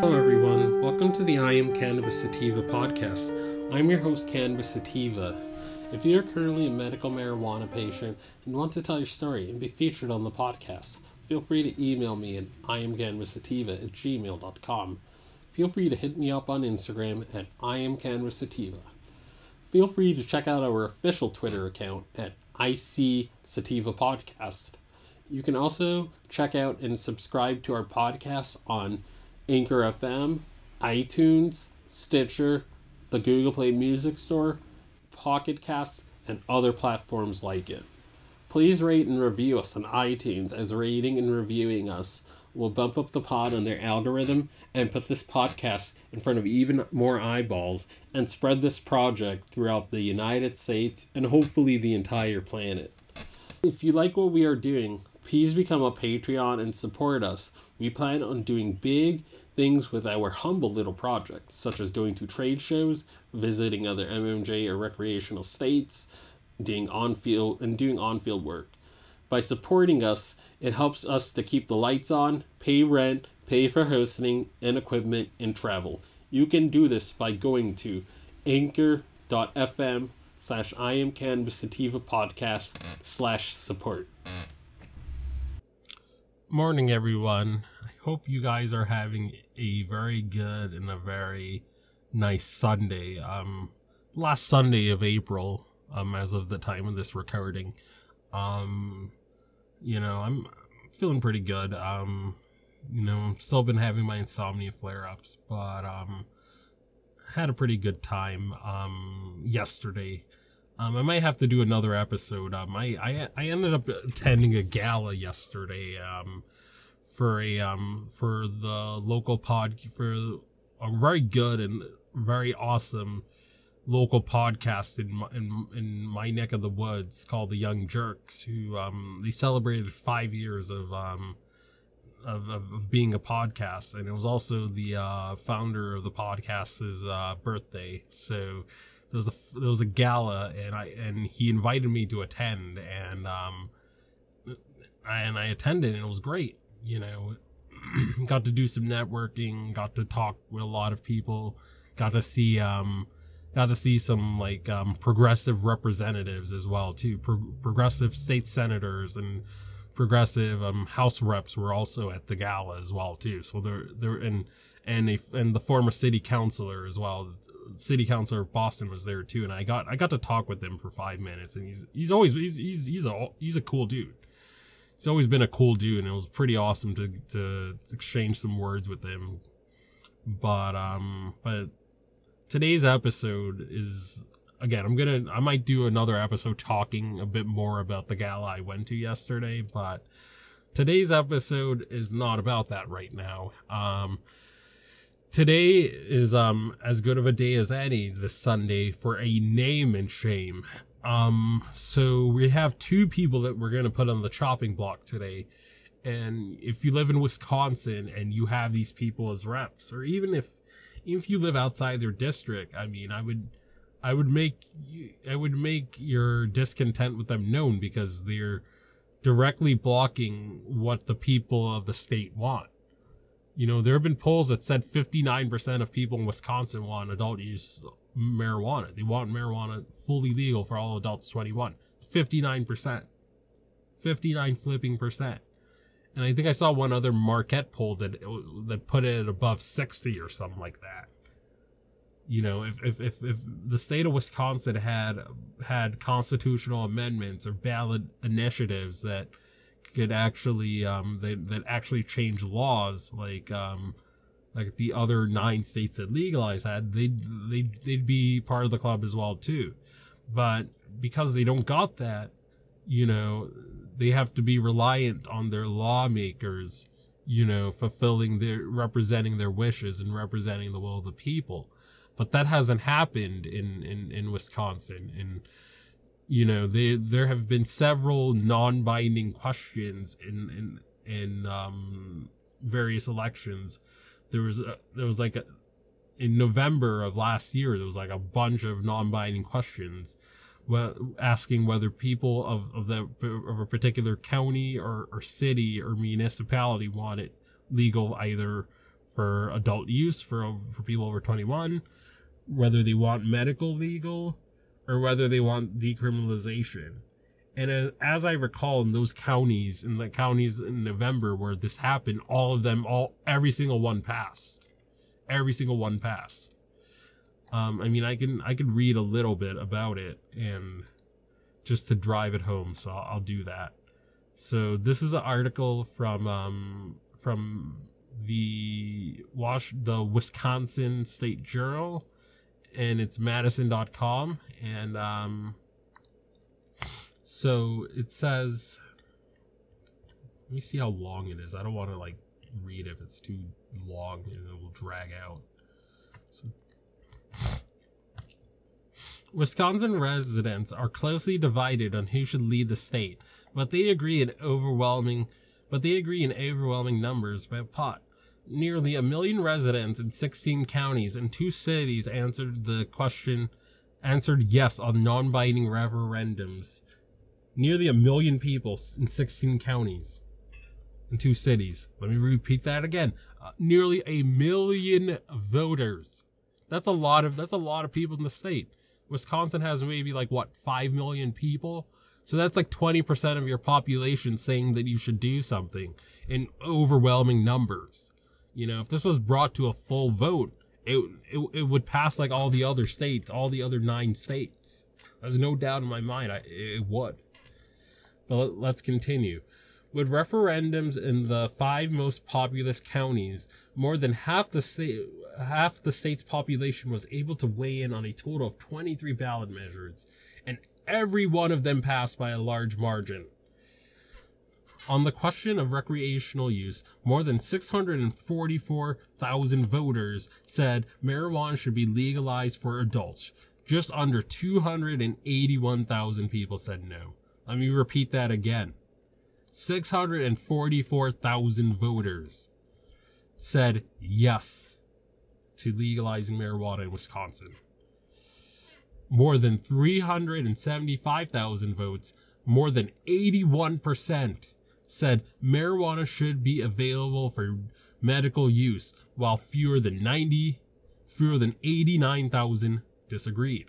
Hello, everyone. Welcome to the I Am Cannabis Sativa podcast. I'm your host, Cannabis Sativa. If you're currently a medical marijuana patient and want to tell your story and be featured on the podcast, feel free to email me at iamcannabissativa at gmail.com. Feel free to hit me up on Instagram at iamcannabissativa. Feel free to check out our official Twitter account at IC Sativa Podcast. You can also check out and subscribe to our podcast on Anchor FM, iTunes, Stitcher, the Google Play Music Store, Pocket Casts, and other platforms like it. Please rate and review us on iTunes as rating and reviewing us will bump up the pod on their algorithm and put this podcast in front of even more eyeballs and spread this project throughout the United States and hopefully the entire planet. If you like what we are doing, please become a Patreon and support us. We plan on doing big things with our humble little projects, such as going to trade shows, visiting other MMJ or recreational states, doing on field and doing on field work. By supporting us, it helps us to keep the lights on, pay rent, pay for hosting and equipment and travel. You can do this by going to anchor.fm slash I am Cannabis Sativa podcast slash support. Morning, everyone. I hope you guys are having a very good and a very nice Sunday. Um, last Sunday of April, um, as of the time of this recording. Um, you know, I'm feeling pretty good. Um, you know, I'm still been having my insomnia flare ups, but um, had a pretty good time um yesterday. Um, I might have to do another episode. Um, I, I I ended up attending a gala yesterday. Um, for a um for the local pod for a very good and very awesome local podcast in my, in, in my neck of the woods called the Young Jerks, who um they celebrated five years of um of, of, of being a podcast, and it was also the uh, founder of the podcast's uh, birthday. So there was a there was a gala, and I and he invited me to attend, and um and I attended, and it was great. You know, got to do some networking, got to talk with a lot of people, got to see um got to see some like um, progressive representatives as well too Pro- progressive state senators and progressive um, house reps were also at the gala as well too so they're they're and and a, and the former city councilor as well city councilor of boston was there too and i got i got to talk with him for five minutes and he's he's always he's he's, he's a he's a cool dude. He's always been a cool dude and it was pretty awesome to to exchange some words with him. But um but today's episode is again i'm gonna i might do another episode talking a bit more about the gala i went to yesterday but today's episode is not about that right now. Um today is um as good of a day as any this sunday for a name and shame um so we have two people that we're gonna put on the chopping block today and if you live in wisconsin and you have these people as reps or even if if you live outside their district, I mean, I would, I would make, I would make your discontent with them known because they're directly blocking what the people of the state want. You know, there have been polls that said 59% of people in Wisconsin want adult use marijuana. They want marijuana fully legal for all adults 21. 59%. 59 flipping percent and I think I saw one other Marquette poll that that put it above 60 or something like that. You know, if if if, if the state of Wisconsin had had constitutional amendments or ballot initiatives that could actually um that that actually change laws like um like the other nine states that legalize that they'd they'd, they'd be part of the club as well too but because they don't got that you know they have to be reliant on their lawmakers, you know, fulfilling their representing their wishes and representing the will of the people. But that hasn't happened in in in Wisconsin and you know, they there have been several non-binding questions in in in um various elections. There was a, there was like a, in November of last year there was like a bunch of non-binding questions asking whether people of, of the of a particular county or, or city or municipality want it legal either for adult use for for people over 21, whether they want medical legal or whether they want decriminalization. And as, as I recall, in those counties, in the counties in November where this happened, all of them, all every single one passed. Every single one passed. Um, I mean, I can I can read a little bit about it and just to drive it home, so I'll, I'll do that. So this is an article from um, from the Wash the Wisconsin State Journal, and it's Madison.com, and um, so it says. Let me see how long it is. I don't want to like read if it's too long and it will drag out. So Wisconsin residents are closely divided on who should lead the state, but they agree in overwhelming but they agree in overwhelming numbers by a pot. Nearly a million residents in 16 counties and two cities answered the question answered yes on non-binding referendums. Nearly a million people in 16 counties and two cities. Let me repeat that again. Uh, nearly a million voters. That's a lot of that's a lot of people in the state. Wisconsin has maybe like what 5 million people. So that's like 20% of your population saying that you should do something in overwhelming numbers. You know, if this was brought to a full vote, it, it, it would pass like all the other states, all the other nine states. There's no doubt in my mind I, it would. But let's continue. With referendums in the five most populous counties, more than half the state, half the state's population was able to weigh in on a total of 23 ballot measures, and every one of them passed by a large margin. On the question of recreational use, more than 644,000 voters said marijuana should be legalized for adults. Just under 281,000 people said no. Let me repeat that again. 644,000 voters said yes to legalizing marijuana in Wisconsin. More than 375,000 votes, more than 81%, said marijuana should be available for medical use, while fewer than 90, fewer than 89,000 disagreed.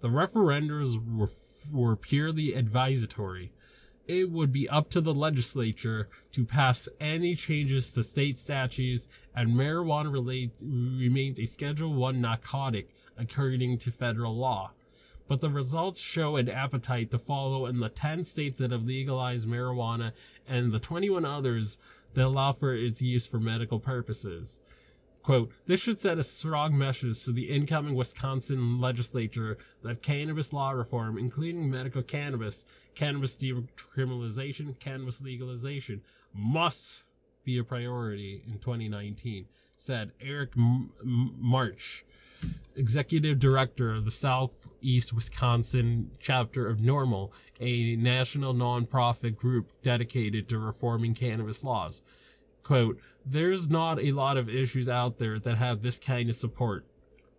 The referendums were, were purely advisory, it would be up to the legislature to pass any changes to state statutes and marijuana relates, remains a schedule 1 narcotic according to federal law but the results show an appetite to follow in the 10 states that have legalized marijuana and the 21 others that allow for its use for medical purposes. Quote, this should send a strong message to the incoming Wisconsin legislature that cannabis law reform, including medical cannabis, cannabis decriminalization, cannabis legalization, must be a priority in 2019, said Eric M- Marsch, executive director of the Southeast Wisconsin chapter of NORML, a national nonprofit group dedicated to reforming cannabis laws. Quote, there's not a lot of issues out there that have this kind of support,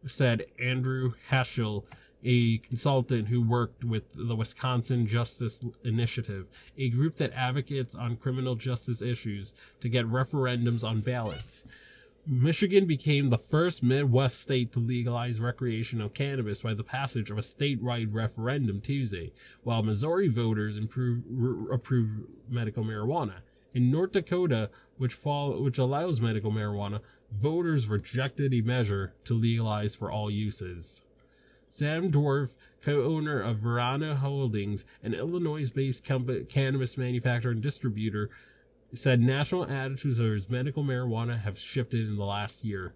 said Andrew Haschel, a consultant who worked with the Wisconsin Justice Initiative, a group that advocates on criminal justice issues to get referendums on ballots. Michigan became the first Midwest state to legalize recreational cannabis by the passage of a statewide referendum Tuesday, while Missouri voters approved medical marijuana. In North Dakota, which which allows medical marijuana, voters rejected a measure to legalize for all uses. Sam Dorf, co-owner of Verano Holdings, an Illinois-based cannabis manufacturer and distributor, said national attitudes towards medical marijuana have shifted in the last year.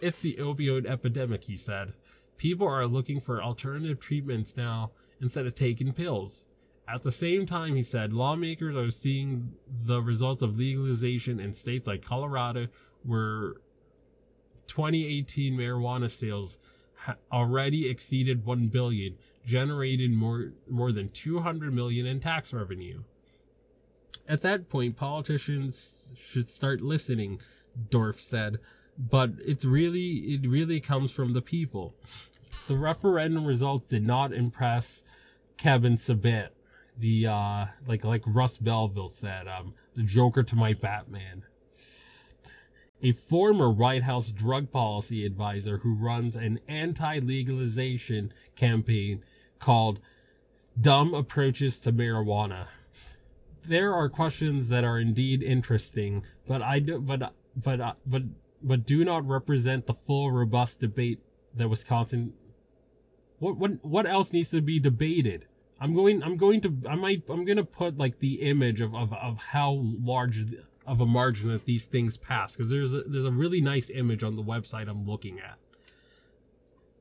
It's the opioid epidemic, he said. People are looking for alternative treatments now instead of taking pills. At the same time, he said, lawmakers are seeing the results of legalization in states like Colorado, where 2018 marijuana sales already exceeded 1 billion, generated more more than 200 million in tax revenue. At that point, politicians should start listening, Dorf said, but it's really it really comes from the people. The referendum results did not impress Kevin Sabet, the uh like like Russ Belville said, um, the Joker to my Batman. a former White House drug policy advisor who runs an anti legalization campaign called Dumb Approaches to Marijuana. There are questions that are indeed interesting, but I do, but but uh, but but do not represent the full robust debate that Wisconsin what what what else needs to be debated? I'm going I'm going to I might I'm to put like the image of of, of how large of a margin that these things pass because there's a, there's a really nice image on the website I'm looking at.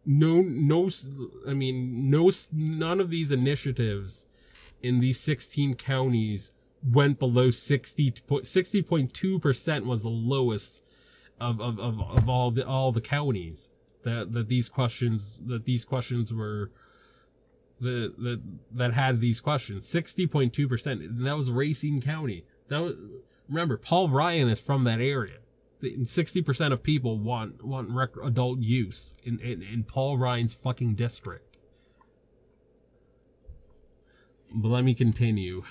No no I mean no none of these initiatives in these 16 counties went below 60 60.2% was the lowest of, of, of, of all the all the counties that that these questions that these questions were that that that had these questions. 60.2% that was Racine County. That was remember Paul Ryan is from that area. And 60% of people want want rec- adult use in, in in Paul Ryan's fucking district. But let me continue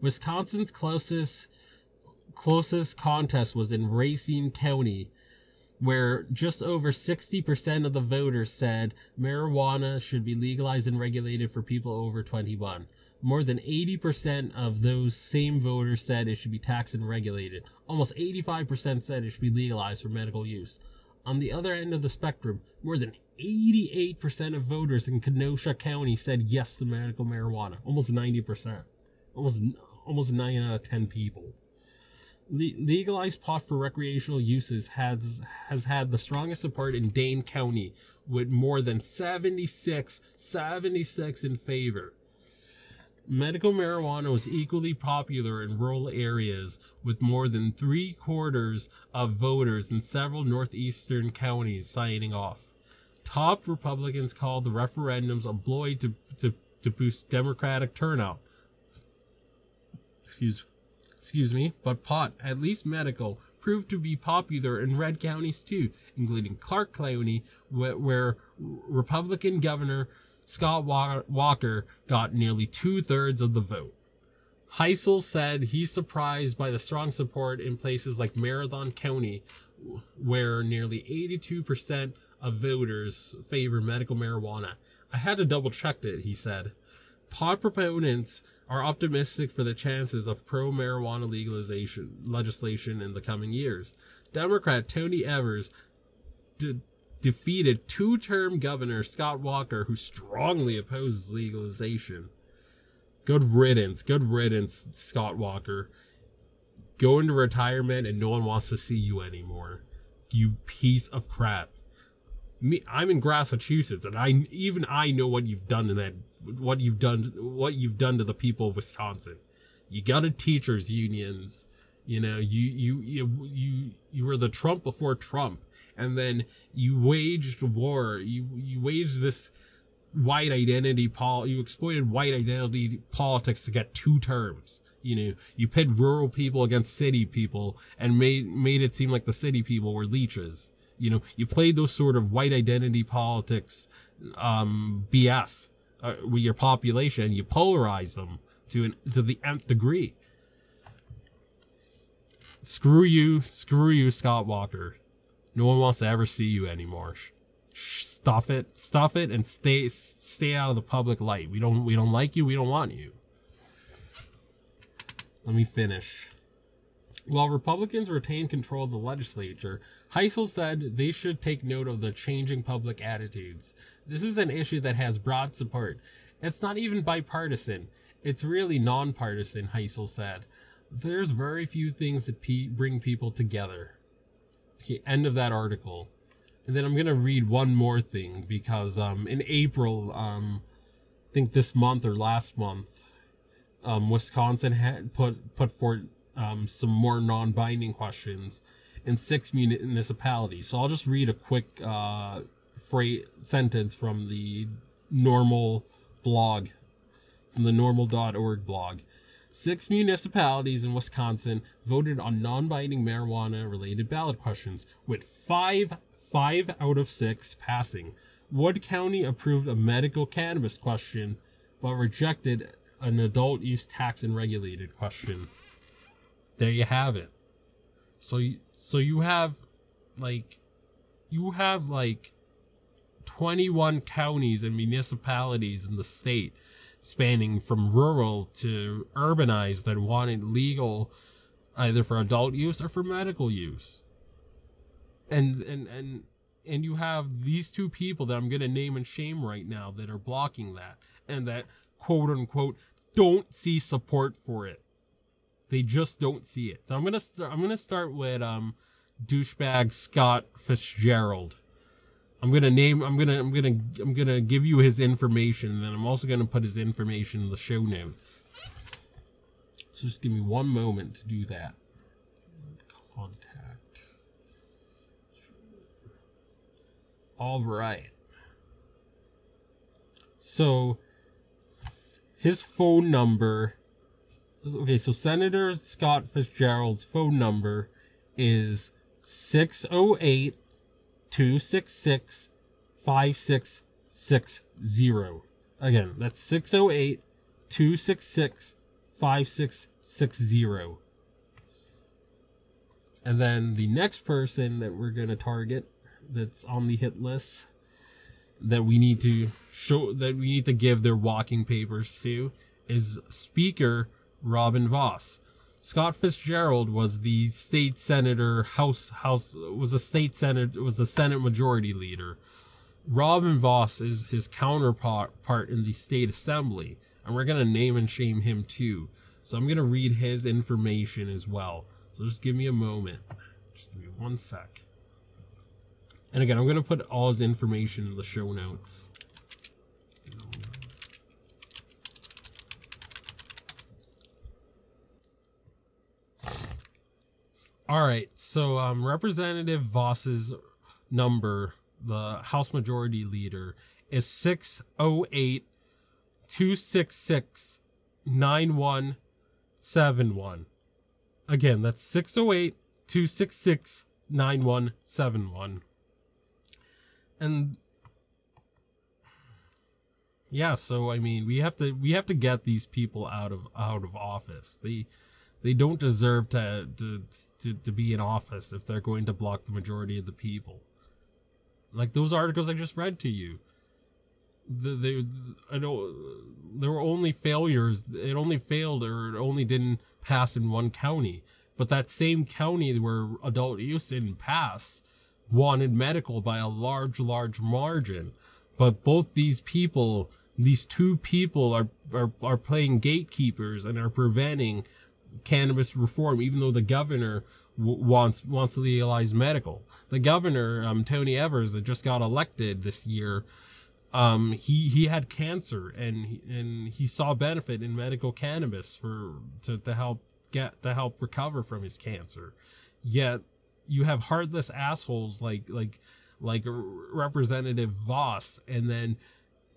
Wisconsin's closest closest contest was in Racine County, where just over 60% of the voters said marijuana should be legalized and regulated for people over 21. More than 80% of those same voters said it should be taxed and regulated. Almost 85% said it should be legalized for medical use. On the other end of the spectrum, more than 88% of voters in Kenosha County said yes to medical marijuana. Almost 90%. Almost almost 9 out of 10 people legalized pot for recreational uses has has had the strongest support in Dane County with more than 76 76 in favor. Medical marijuana was equally popular in rural areas with more than three quarters of voters in several northeastern counties signing off. Top Republicans called the referendums a ploy to, to, to boost Democratic turnout. Excuse excuse me, but pot, at least medical, proved to be popular in red counties too, including Clark County, where, where Republican Governor Scott Walker got nearly two thirds of the vote. Heisel said he's surprised by the strong support in places like Marathon County, where nearly 82% of voters favor medical marijuana. I had to double check it, he said. Pot proponents are optimistic for the chances of pro marijuana legalization legislation in the coming years. Democrat Tony Evers de- defeated two term governor Scott Walker, who strongly opposes legalization. Good riddance, good riddance, Scott Walker. Go into retirement and no one wants to see you anymore. You piece of crap. Me, I'm in Massachusetts, and I even I know what you've done in that what you've done what you've done to the people of Wisconsin. You got a teachers unions. You know, you you you you you were the Trump before Trump, and then you waged war. You you waged this white identity pol. You exploited white identity politics to get two terms. You know, you pit rural people against city people, and made made it seem like the city people were leeches. You know, you played those sort of white identity politics um, BS uh, with your population, you polarize them to an, to the nth degree. Screw you, screw you, Scott Walker. No one wants to ever see you anymore. Stuff it, stuff it, and stay stay out of the public light. We don't we don't like you. We don't want you. Let me finish. While Republicans retain control of the legislature, Heisel said they should take note of the changing public attitudes. This is an issue that has broad support. It's not even bipartisan. It's really nonpartisan, Heisel said. There's very few things that pe- bring people together. Okay, end of that article. And then I'm gonna read one more thing because um, in April, um, I think this month or last month, um, Wisconsin had put put forth um, some more non-binding questions in six municipalities. So I'll just read a quick uh, phrase, sentence from the NORML blog, from the NORML.org blog. Six municipalities in Wisconsin voted on non-binding marijuana-related ballot questions, with five five out of six passing. Wood County approved a medical cannabis question, but rejected an adult use tax and regulated question. there you have it. So so you have like you have like 21 counties and municipalities in the state spanning from rural to urbanized that wanted legal either for adult use or for medical use. And and and and you have these two people that I'm going to name and shame right now that are blocking that and that quote unquote don't see support for it. They just don't see it. So I'm going to I'm going to start with um douchebag Scott Fitzgerald. I'm gonna name. I'm gonna. I'm gonna. I'm gonna give you his information, and then I'm also gonna put his information in the show notes. So just give me one moment to do that. Contact. All right. So his phone number. Okay, so Senator Scott Fitzgerald's phone number is 608 266 5660. Again, that's 608 266 5660. And then the next person that we're going to target that's on the hit list that we need to show that we need to give their walking papers to is Speaker Robin Vos. Scott Fitzgerald was the state senator, House House was a state senate was the Senate Majority Leader. Robin Vos is his counterpart part in the state assembly, and we're gonna name and shame him too. So I'm gonna read his information as well. So just give me a moment. Just give me one sec. And again, I'm gonna put all his information in the show notes. All right, so um, Representative Vos's number, the House Majority Leader, is 608 266 9171. Again, that's 608 266 9171. And yeah, so I mean, we have to we have to get these people out of out of office. They they don't deserve to, to to to be in office if they're going to block the majority of the people. Like those articles I just read to you. The, they, I know there were only failures. It only failed or it only didn't pass in one county. But that same county where adult use didn't pass wanted medical by a large, large margin. But both these people, these two people are, are, are playing gatekeepers and are preventing cannabis reform, even though the governor wants wants to legalize medical. The governor, um, Tony Evers, that just got elected this year, um, he he had cancer and he, and he saw benefit in medical cannabis for to, to help get to help recover from his cancer. Yet you have heartless assholes like like like Representative Vos, and then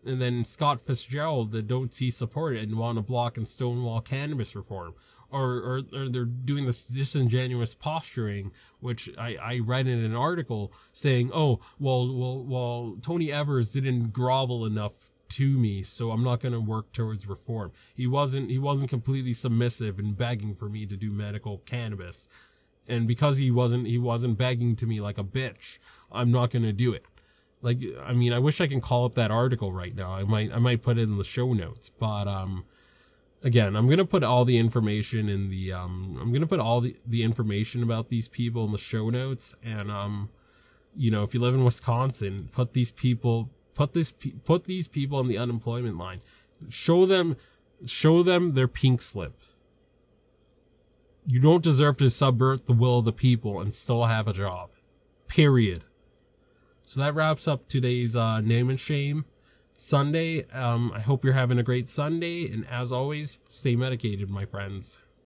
and then Scott Fitzgerald that don't see support and want to block and stonewall cannabis reform or, or, or they're doing this disingenuous posturing, which I, I read in an article saying, oh, well, well, well, Tony Evers didn't grovel enough to me, so I'm not going to work towards reform. He wasn't, he wasn't completely submissive and begging for me to do medical cannabis. And because he wasn't, he wasn't begging to me like a bitch, I'm not going to do it. Like, I mean, I wish I can call up that article right now. I might, I might put it in the show notes, but, um, again, I'm gonna put all the information in the um, I'm gonna put all the, the information about these people in the show notes, and um, you know, if you live in Wisconsin, put these people put this put these people in the unemployment line, show them show them their pink slip. You don't deserve to subvert the will of the people and still have a job. Period. So that wraps up today's uh, name and shame. Sunday. Um, I hope you're having a great Sunday. And as always, stay medicated, my friends.